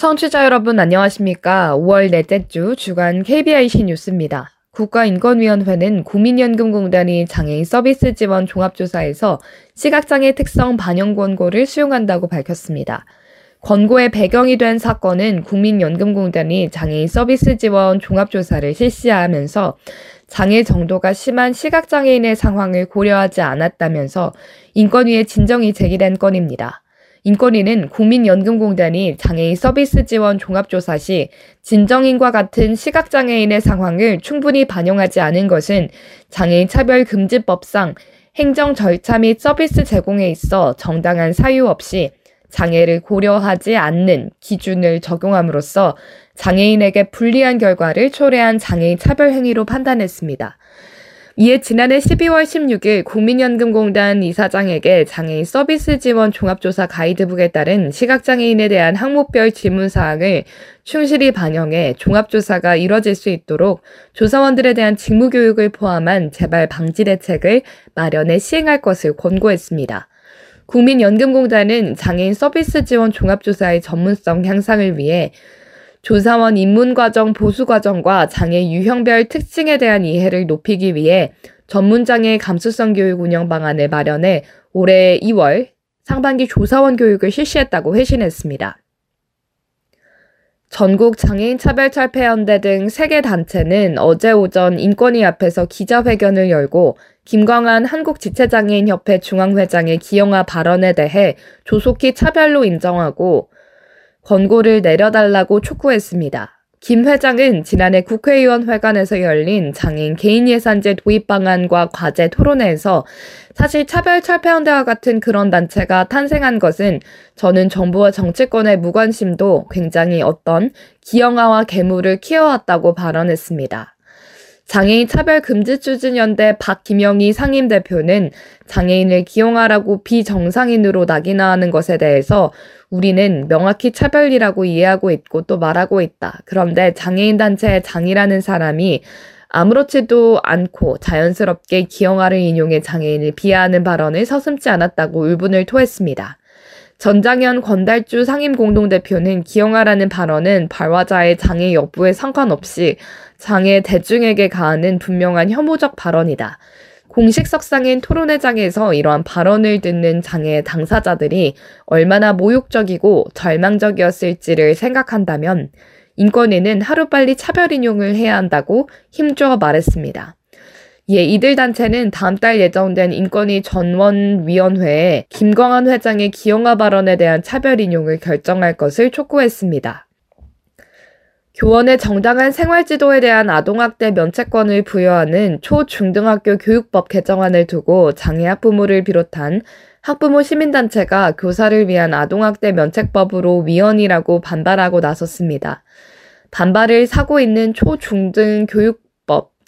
청취자 여러분 안녕하십니까? 5월 넷째 주 주간 KBIC 뉴스입니다. 국가인권위원회는 국민연금공단이 장애인 서비스 지원 종합조사에서 시각장애 특성 반영 권고를 수용한다고 밝혔습니다. 권고의 배경이 된 사건은 국민연금공단이 장애인 서비스 지원 종합조사를 실시하면서 장애 정도가 심한 시각장애인의 상황을 고려하지 않았다면서 인권위에 진정이 제기된 건입니다. 인권위는 국민연금공단이 장애인 서비스 지원 종합조사 시 진정인과 같은 시각장애인의 상황을 충분히 반영하지 않은 것은 장애인 차별금지법상 행정 절차 및 서비스 제공에 있어 정당한 사유 없이 장애를 고려하지 않는 기준을 적용함으로써 장애인에게 불리한 결과를 초래한 장애인 차별 행위로 판단했습니다. 이에 지난해 12월 16일 국민연금공단 이사장에게 장애인 서비스 지원 종합조사 가이드북에 따른 시각장애인에 대한 항목별 질문사항을 충실히 반영해 종합조사가 이뤄질 수 있도록 조사원들에 대한 직무교육을 포함한 재발 방지 대책을 마련해 시행할 것을 권고했습니다. 국민연금공단은 장애인 서비스 지원 종합조사의 전문성 향상을 위해 조사원 입문과정 보수과정과 장애 유형별 특징에 대한 이해를 높이기 위해 전문장애 감수성 교육 운영 방안을 마련해 올해 2월 상반기 조사원 교육을 실시했다고 회신했습니다. 전국 장애인 차별철폐연대 등 3개 단체는 어제 오전 인권위 앞에서 기자회견을 열고 김광한 한국지체장애인협회 중앙회장의 기영아 발언에 대해 조속히 차별로 인정하고 권고를 내려달라고 촉구했습니다. 김 회장은 지난해 국회의원 회관에서 열린 장애인 개인 예산제 도입 방안과 과제 토론회에서 사실 차별 철폐연대와 같은 그런 단체가 탄생한 것은 저는 정부와 정치권의 무관심도 굉장히 어떤 기형아와 괴물을 키워왔다고 발언했습니다. 장애인 차별 금지 추진 연대 박김영희 상임 대표는 장애인을 기용하라고 비정상인으로 낙인화하는 것에 대해서 우리는 명확히 차별이라고 이해하고 있고 또 말하고 있다. 그런데 장애인 단체의 장이라는 사람이 아무렇지도 않고 자연스럽게 기영아를 인용해 장애인을 비하하는 발언을 서슴지 않았다고 울분을 토했습니다. 전장현 권달주 상임공동대표는 기영아라는 발언은 발화자의 장애 여부에 상관없이 장애 대중에게 가하는 분명한 혐오적 발언이다. 공식 석상인 토론회장에서 이러한 발언을 듣는 장애 당사자들이 얼마나 모욕적이고 절망적이었을지를 생각한다면 인권위는 하루빨리 차별 인용을 해야 한다고 힘주어 말했습니다. 예, 이들 단체는 다음 달 예정된 인권위 전원위원회에 김광한 회장의 기용화 발언에 대한 차별 인용을 결정할 것을 촉구했습니다. 교원의 정당한 생활지도에 대한 아동학대 면책권을 부여하는 초중등학교 교육법 개정안을 두고 장애 학부모를 비롯한 학부모 시민단체가 교사를 위한 아동학대 면책법으로 위헌이라고 반발하고 나섰습니다. 반발을 사고 있는 초중등 교육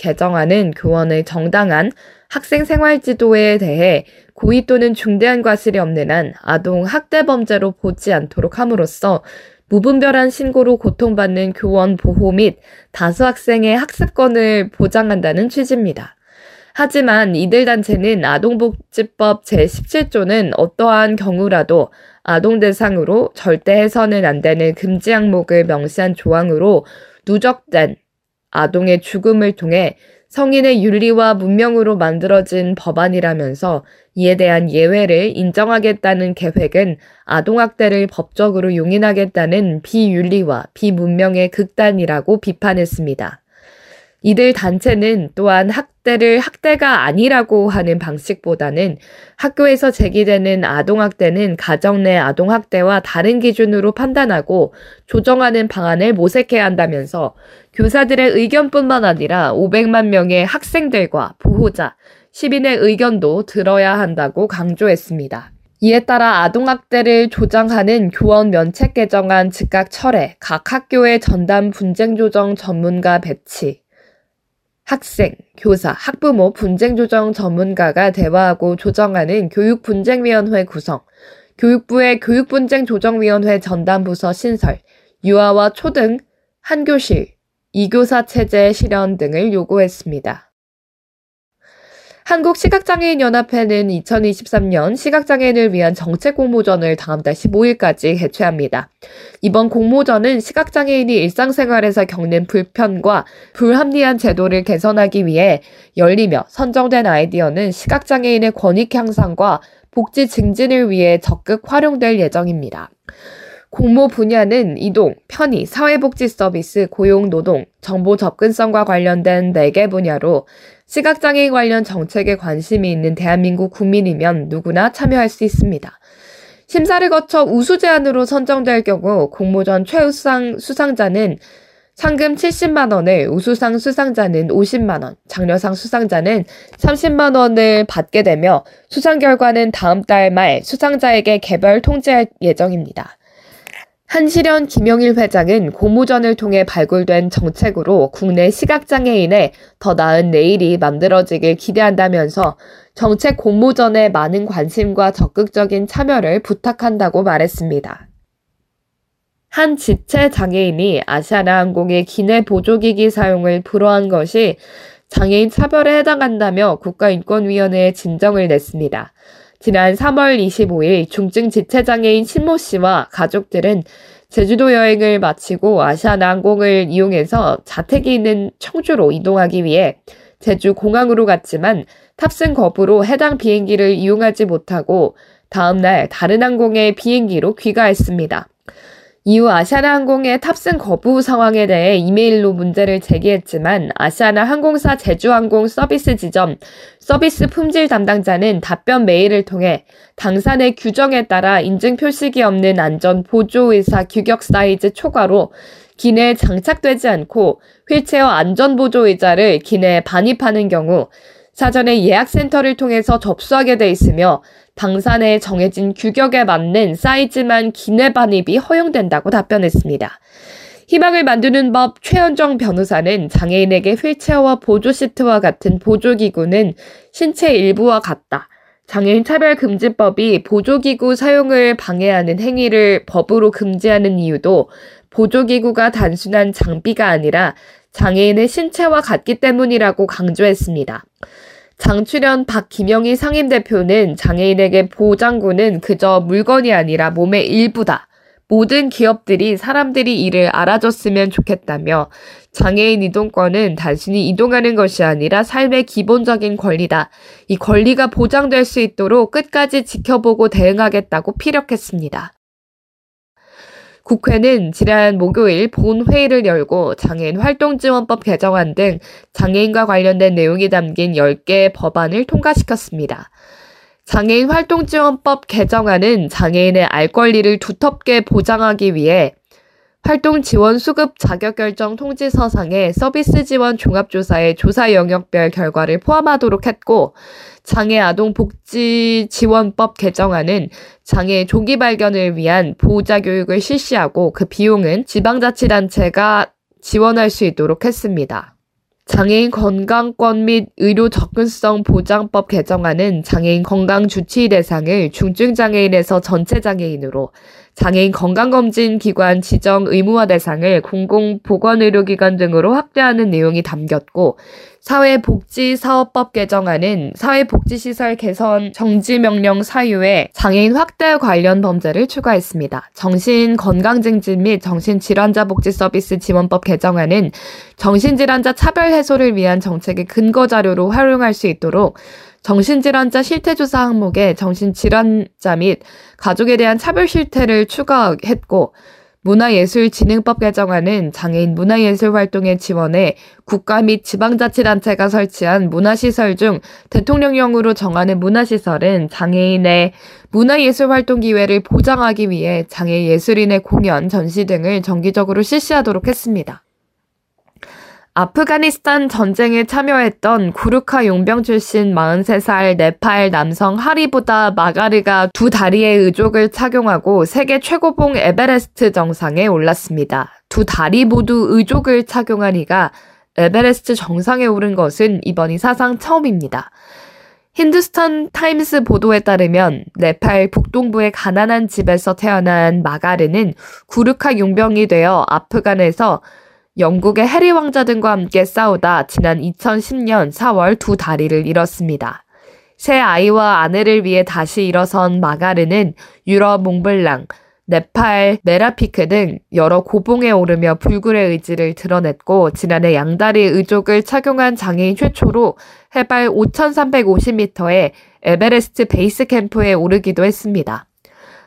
개정안은 교원의 정당한 학생 생활 지도에 대해 고의 또는 중대한 과실이 없는 한 아동 학대 범죄로 보지 않도록 함으로써 무분별한 신고로 고통받는 교원 보호 및 다수 학생의 학습권을 보장한다는 취지입니다. 하지만 이들 단체는 아동복지법 제17조는 어떠한 경우라도 아동 대상으로 절대 해서는 안 되는 금지 항목을 명시한 조항으로 누적된 아동의 죽음을 통해 성인의 윤리와 문명으로 만들어진 법안이라면서 이에 대한 예외를 인정하겠다는 계획은 아동학대를 법적으로 용인하겠다는 비윤리와 비문명의 극단이라고 비판했습니다. 이들 단체는 또한 학 대를 학대가 아니라고 하는 방식보다는 학교에서 제기되는 아동학대는 가정 내 아동학대와 다른 기준으로 판단하고 조정하는 방안을 모색해야 한다면서 교사들의 의견뿐만 아니라 500만 명의 학생들과 보호자, 시민의 의견도 들어야 한다고 강조했습니다. 이에 따라 아동학대를 조장하는 교원 면책 개정안 즉각 철회, 각 학교의 전담 분쟁 조정 전문가 배치, 학생, 교사, 학부모 분쟁 조정 전문가가 대화하고 조정하는 교육분쟁위원회 구성, 교육부의 교육분쟁조정위원회 전담부서 신설, 유아와 초등, 한교실, 이교사 체제 실현 등을 요구했습니다. 한국시각장애인연합회는 2023년 시각장애인을 위한 정책 공모전을 다음 달 15일까지 개최합니다. 이번 공모전은 시각장애인이 일상생활에서 겪는 불편과 불합리한 제도를 개선하기 위해 열리며 선정된 아이디어는 시각장애인의 권익 향상과 복지 증진을 위해 적극 활용될 예정입니다. 공모 분야는 이동, 편의, 사회복지 서비스, 고용, 노동, 정보 접근성과 관련된 4개 분야로 시각장애인 관련 정책에 관심이 있는 대한민국 국민이면 누구나 참여할 수 있습니다. 심사를 거쳐 우수 제안으로 선정될 경우 공모전 최우상 수상자는 상금 70만 원을 우수상 수상자는 50만 원, 장려상 수상자는 30만 원을 받게 되며 수상 결과는 다음 달 말 수상자에게 개별 통지할 예정입니다. 한시련 김영일 회장은 고무전을 통해 발굴된 정책으로 국내 시각장애인의 더 나은 내일이 만들어지길 기대한다면서 정책 공모전에 많은 관심과 적극적인 참여를 부탁한다고 말했습니다. 한 지체 장애인이 아시아나 항공의 기내 보조기기 사용을 불허한 것이 장애인 차별에 해당한다며 국가인권위원회에 진정을 냈습니다. 지난 3월 25일 중증 지체장애인 신모 씨와 가족들은 제주도 여행을 마치고 아시아나항공을 이용해서 자택이 있는 청주로 이동하기 위해 제주 공항으로 갔지만 탑승 거부로 해당 비행기를 이용하지 못하고 다음날 다른 항공의 비행기로 귀가했습니다. 이후 아시아나 항공의 탑승 거부 상황에 대해 이메일로 문제를 제기했지만 아시아나 항공사 제주항공 서비스 지점 서비스 품질 담당자는 답변 메일을 통해 당사의 규정에 따라 인증 표식이 없는 안전 보조 의사 규격 사이즈 초과로 기내에 장착되지 않고 휠체어 안전 보조 의자를 기내에 반입하는 경우 사전에 예약센터를 통해서 접수하게 돼 있으며 방사 내에 정해진 규격에 맞는 사이즈만 기내 반입이 허용된다고 답변했습니다. 희망을 만드는 법 최현정 변호사는 장애인에게 휠체어와 보조 시트와 같은 보조기구는 신체 일부와 같다. 장애인 차별금지법이 보조기구 사용을 방해하는 행위를 법으로 금지하는 이유도 보조기구가 단순한 장비가 아니라 장애인의 신체와 같기 때문이라고 강조했습니다. 장출연 박김영희 상임대표는 장애인에게 보장구는 그저 물건이 아니라 몸의 일부다. 모든 기업들이 사람들이 이를 알아줬으면 좋겠다며 장애인 이동권은 단순히 이동하는 것이 아니라 삶의 기본적인 권리다. 이 권리가 보장될 수 있도록 끝까지 지켜보고 대응하겠다고 피력했습니다. 국회는 지난 목요일 본회의를 열고 장애인 활동지원법 개정안 등 장애인과 관련된 내용이 담긴 10개 법안을 통과시켰습니다. 장애인 활동지원법 개정안은 장애인의 알 권리를 두텁게 보장하기 위해 활동 지원 수급 자격 결정 통지서상에 서비스 지원 종합조사의 조사 영역별 결과를 포함하도록 했고 장애 아동 복지 지원법 개정안은 장애 조기 발견을 위한 보호자 교육을 실시하고 그 비용은 지방자치단체가 지원할 수 있도록 했습니다. 장애인 건강권 및 의료 접근성 보장법 개정안은 장애인 건강 주치 대상을 중증 장애인에서 전체 장애인으로 장애인 건강검진 기관 지정 의무화 대상을 공공보건의료기관 등으로 확대하는 내용이 담겼고 사회복지사업법 개정안은 사회복지시설 개선 정지명령 사유에 장애인 확대 관련 범죄를 추가했습니다. 정신건강증진 및 정신질환자 복지 서비스 지원법 개정안은 정신질환자 차별 해소를 위한 정책의 근거 자료로 활용할 수 있도록 정신질환자 실태조사 항목에 정신질환자 및 가족에 대한 차별 실태를 추가했고 문화예술진흥법 개정안은 장애인 문화예술 활동에 지원해 국가 및 지방자치단체가 설치한 문화시설 중 대통령령으로 정하는 문화시설은 장애인의 문화예술 활동 기회를 보장하기 위해 장애 예술인의 공연, 전시 등을 정기적으로 실시하도록 했습니다. 아프가니스탄 전쟁에 참여했던 구르카 용병 출신 43살 네팔 남성 하리 부다 마가르가 두 다리의 의족을 착용하고 세계 최고봉 에베레스트 정상에 올랐습니다. 두 다리 모두 의족을 착용한 이가 에베레스트 정상에 오른 것은 이번이 사상 처음입니다. 힌두스탄 타임스 보도에 따르면 네팔 북동부의 가난한 집에서 태어난 마가르는 구르카 용병이 되어 아프간에서 영국의 해리 왕자 등과 함께 싸우다 지난 2010년 4월 두 다리를 잃었습니다. 세 아이와 아내를 위해 다시 일어선 마가르는 유럽 몽블랑, 네팔 메라피크 등 여러 고봉에 오르며 불굴의 의지를 드러냈고 지난해 양다리 의족을 착용한 장애인 최초로 해발 5,350m의 에베레스트 베이스 캠프에 오르기도 했습니다.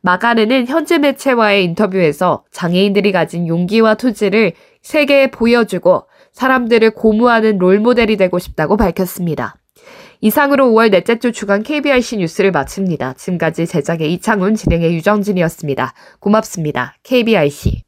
마가르는 현지 매체와의 인터뷰에서 장애인들이 가진 용기와 투지를 세계에 보여주고 사람들을 고무하는 롤모델이 되고 싶다고 밝혔습니다. 이상으로 5월 넷째 주 주간 KBRC 뉴스를 마칩니다. 지금까지 제작의 이창훈, 진행의 유정진이었습니다. 고맙습니다. KBRC.